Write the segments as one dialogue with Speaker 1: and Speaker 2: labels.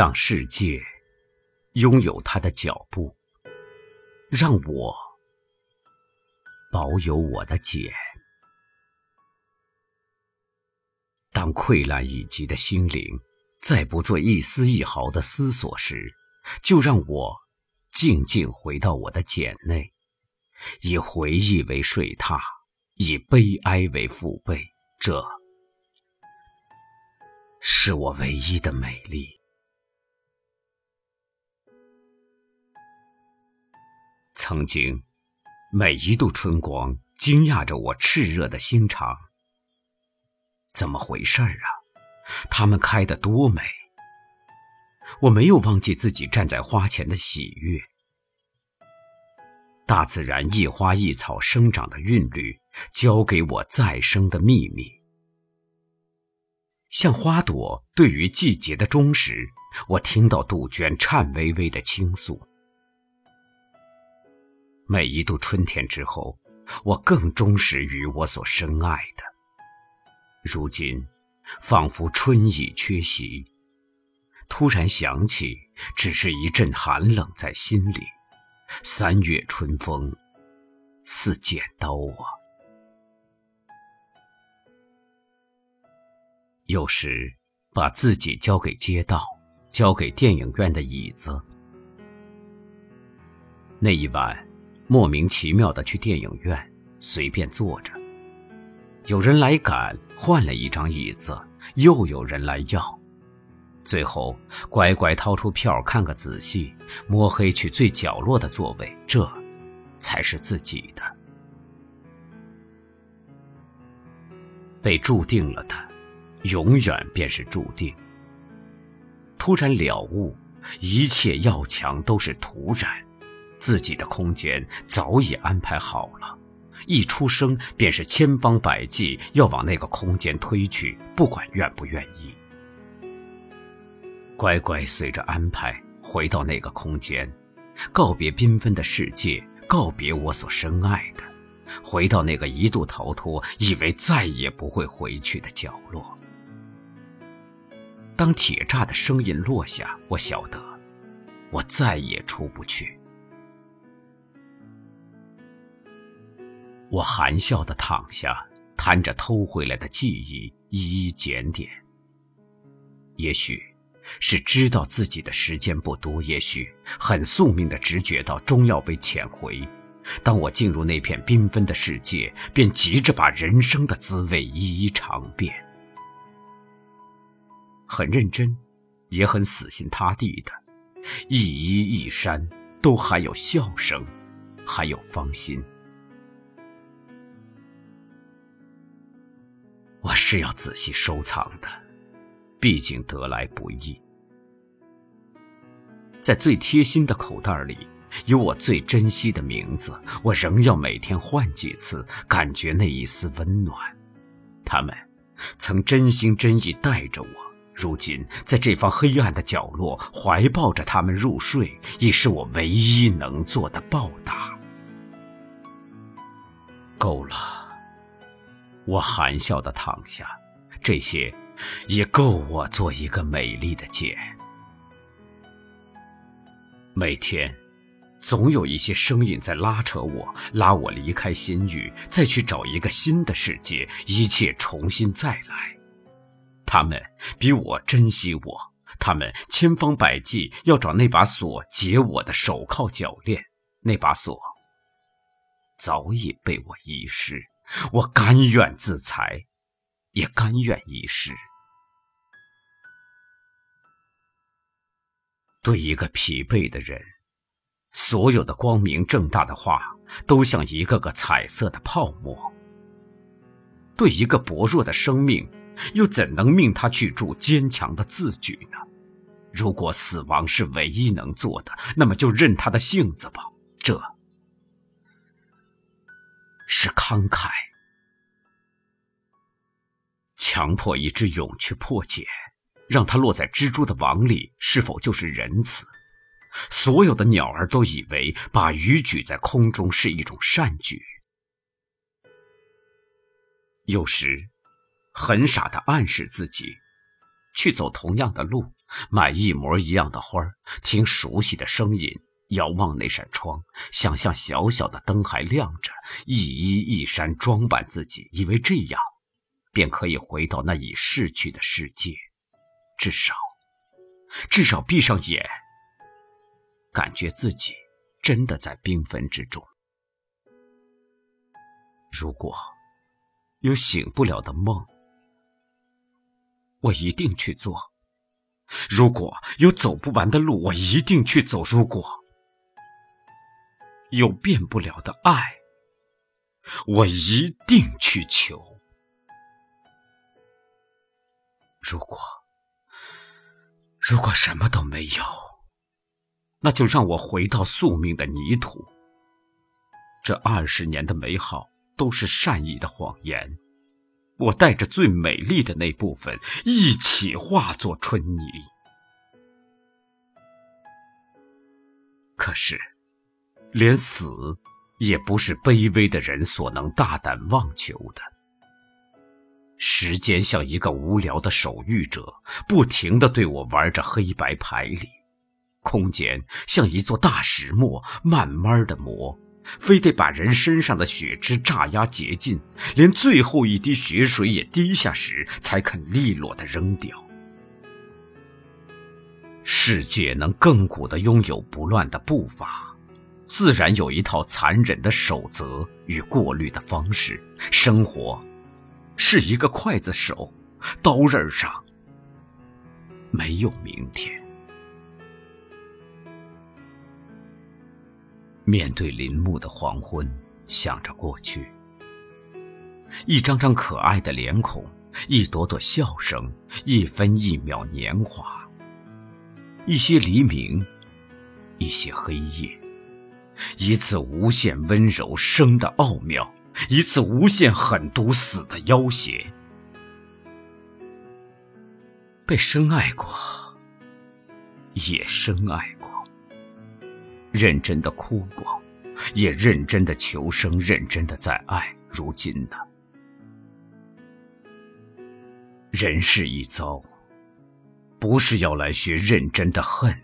Speaker 1: 让世界拥有它的脚步，让我保有我的茧。当溃烂已极的心灵再不做一丝一毫的思索时，就让我静静回到我的茧内，以回忆为睡榻，以悲哀为父辈。这是我唯一的美丽。曾经，每一度春光惊讶着我炽热的心肠。怎么回事儿啊？它们开得多美！我没有忘记自己站在花前的喜悦。大自然一花一草生长的韵律，教给我再生的秘密。像花朵对于季节的忠实，我听到杜鹃颤巍巍的倾诉。每一度春天之后，我更忠实于我所深爱的。如今，仿佛春已缺席，突然想起，只是一阵寒冷在心里。三月春风，似剪刀啊。有时，把自己交给街道，交给电影院的椅子。那一晚，莫名其妙的去电影院，随便坐着。有人来赶，换了一张椅子，又有人来要，最后乖乖掏出票看个仔细，摸黑去最角落的座位，这才是自己的。被注定了的，永远便是注定。突然了悟，一切要强都是徒然，自己的空间早已安排好了。一出生便是千方百计要往那个空间推去，不管愿不愿意。乖乖随着安排回到那个空间，告别缤纷的世界，告别我所深爱的，回到那个一度逃脱、以为再也不会回去的角落。当铁栅的声音落下，我晓得，我再也出不去。我含笑的躺下，摊着偷回来的记忆，一一检点。也许是知道自己的时间不多，也许很宿命的直觉到终要被遣回。当我进入那片缤纷的世界，便急着把人生的滋味一一尝遍。很认真，也很死心塌地的，一衣一衫都还有笑声，还有芳心。我是要仔细收藏的，毕竟得来不易。在最贴心的口袋里，有我最珍惜的名字，我仍要每天换几次，感觉那一丝温暖。他们曾真心真意带着我，如今在这方黑暗的角落，怀抱着他们入睡，已是我唯一能做的报答。够了。我含笑的躺下，这些也够我做一个美丽的茧。每天，总有一些声音在拉扯我，拉我离开心域，再去找一个新的世界，一切重新再来。他们比我珍惜我，他们千方百计要找那把锁解我的手铐脚链，那把锁早已被我遗失。我甘愿自裁，也甘愿一试。对一个疲惫的人，所有的光明正大的话，都像一个个彩色的泡沫；对一个薄弱的生命，又怎能命他去铸坚强的字句呢？如果死亡是唯一能做的，那么就任他的性子吧。这。是慷慨，强迫一只蛹去破茧，让它落在蜘蛛的网里，是否就是仁慈？所有的鸟儿都以为把鱼举在空中是一种善举。有时，很傻的暗示自己，去走同样的路，买一模一样的花听熟悉的声音，遥望那扇窗，想象小小的灯还亮着，一衣一衫装扮自己，以为这样，便可以回到那已逝去的世界。至少，至少闭上眼，感觉自己真的在缤纷之中。如果有醒不了的梦，我一定去做；如果有走不完的路，我一定去走；如果有变不了的爱，我一定去求。如果如果什么都没有，那就让我回到宿命的泥土。这二十年的美好。都是善意的谎言，我带着最美丽的那部分一起化作春泥。可是，连死也不是卑微的人所能大胆妄求的。时间像一个无聊的守御者，不停的对我玩着黑白牌里；空间像一座大石磨，慢慢的磨。非得把人身上的血脂榨压竭尽，连最后一滴血水也滴下时，才肯利落的扔掉。世界能亘古的拥有不乱的步伐，自然有一套残忍的守则与过滤的方式。生活，是一个刽子手，刀刃上没有明天。面对林木的黄昏，想着过去，一张张可爱的脸孔，一朵朵笑声，一分一秒年华，一些黎明，一些黑夜，一次无限温柔生的奥妙，一次无限狠毒死的要挟。被深爱过，也深爱过。认真的哭过，也认真的求生，认真的在爱。如今呢？人世一遭，不是要来学认真的恨，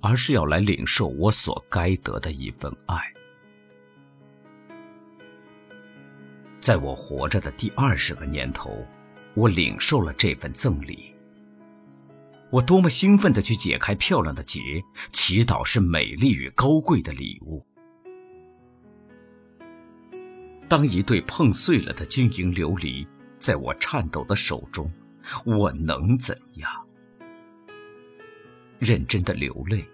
Speaker 1: 而是要来领受我所该得的一份爱。在我活着的第二十个年头，我领受了这份赠礼。我多么兴奋地去解开漂亮的结，祈祷是美丽与高贵的礼物。当一对碰碎了的晶莹琉璃在我颤抖的手中，我能怎样？认真的流泪，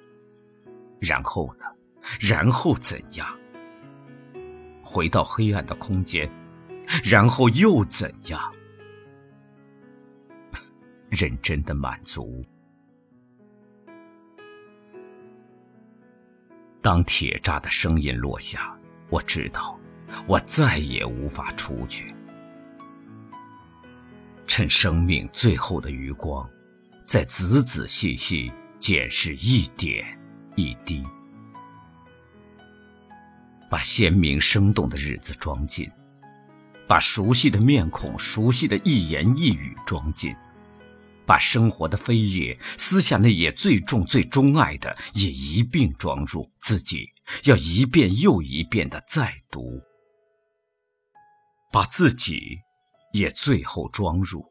Speaker 1: 然后呢？然后怎样？回到黑暗的空间，然后又怎样？认真的满足。当铁栅的声音落下，我知道，我再也无法出去。趁生命最后的余光，再仔仔细细检视一点一滴，把鲜明生动的日子装进，把熟悉的面孔、熟悉的一言一语装进。把生活的飞叶撕下，那也最重、最钟爱的，也一并装入自己，要一遍又一遍的再读，把自己也最后装入。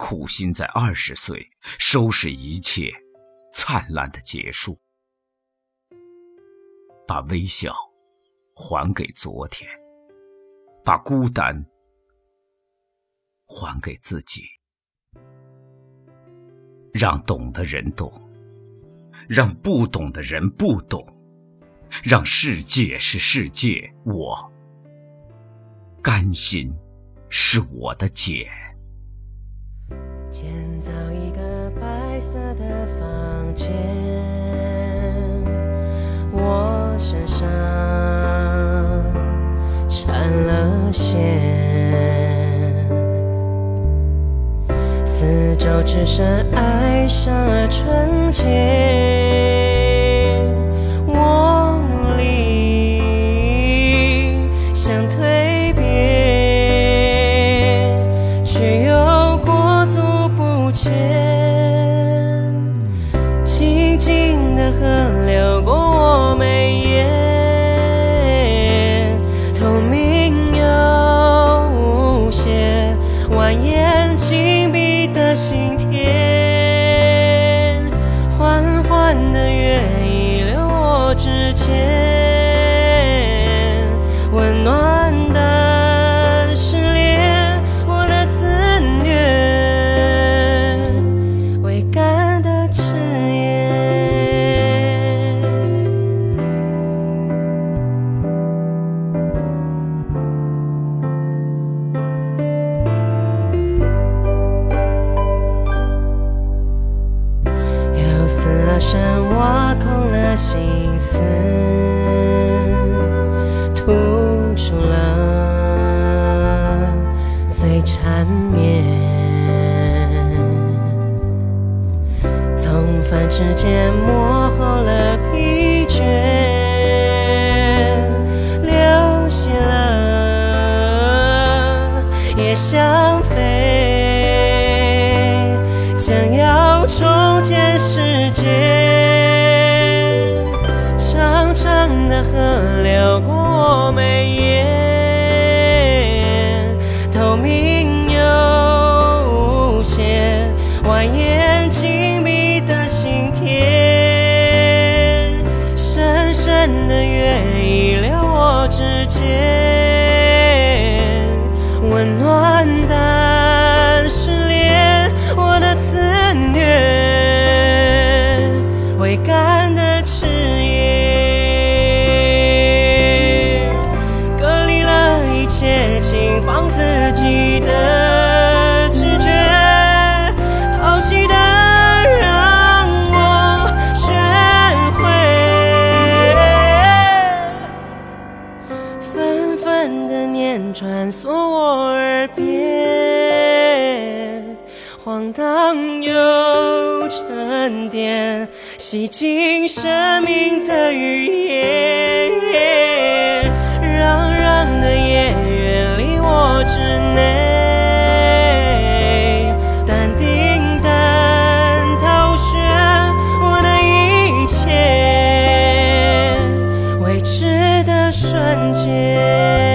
Speaker 1: 苦心在二十岁收拾一切，灿烂的结束，把微笑还给昨天，把孤单还给自己。让懂的人懂，让不懂的人不懂，让世界是世界，我甘心是我的茧。
Speaker 2: 建造一个白色的房间，我身上缠了线。四周只剩爱上了纯洁，缠绵。从泛指间磨厚了疲倦，流血了也想未干的痴言。放自己的直觉，抛弃的让我学会，纷纷的念穿梭我耳边，荒唐又，寂静生命的语言，嚷嚷的夜远离我之内，淡定的挑选我的一切，未知的瞬间。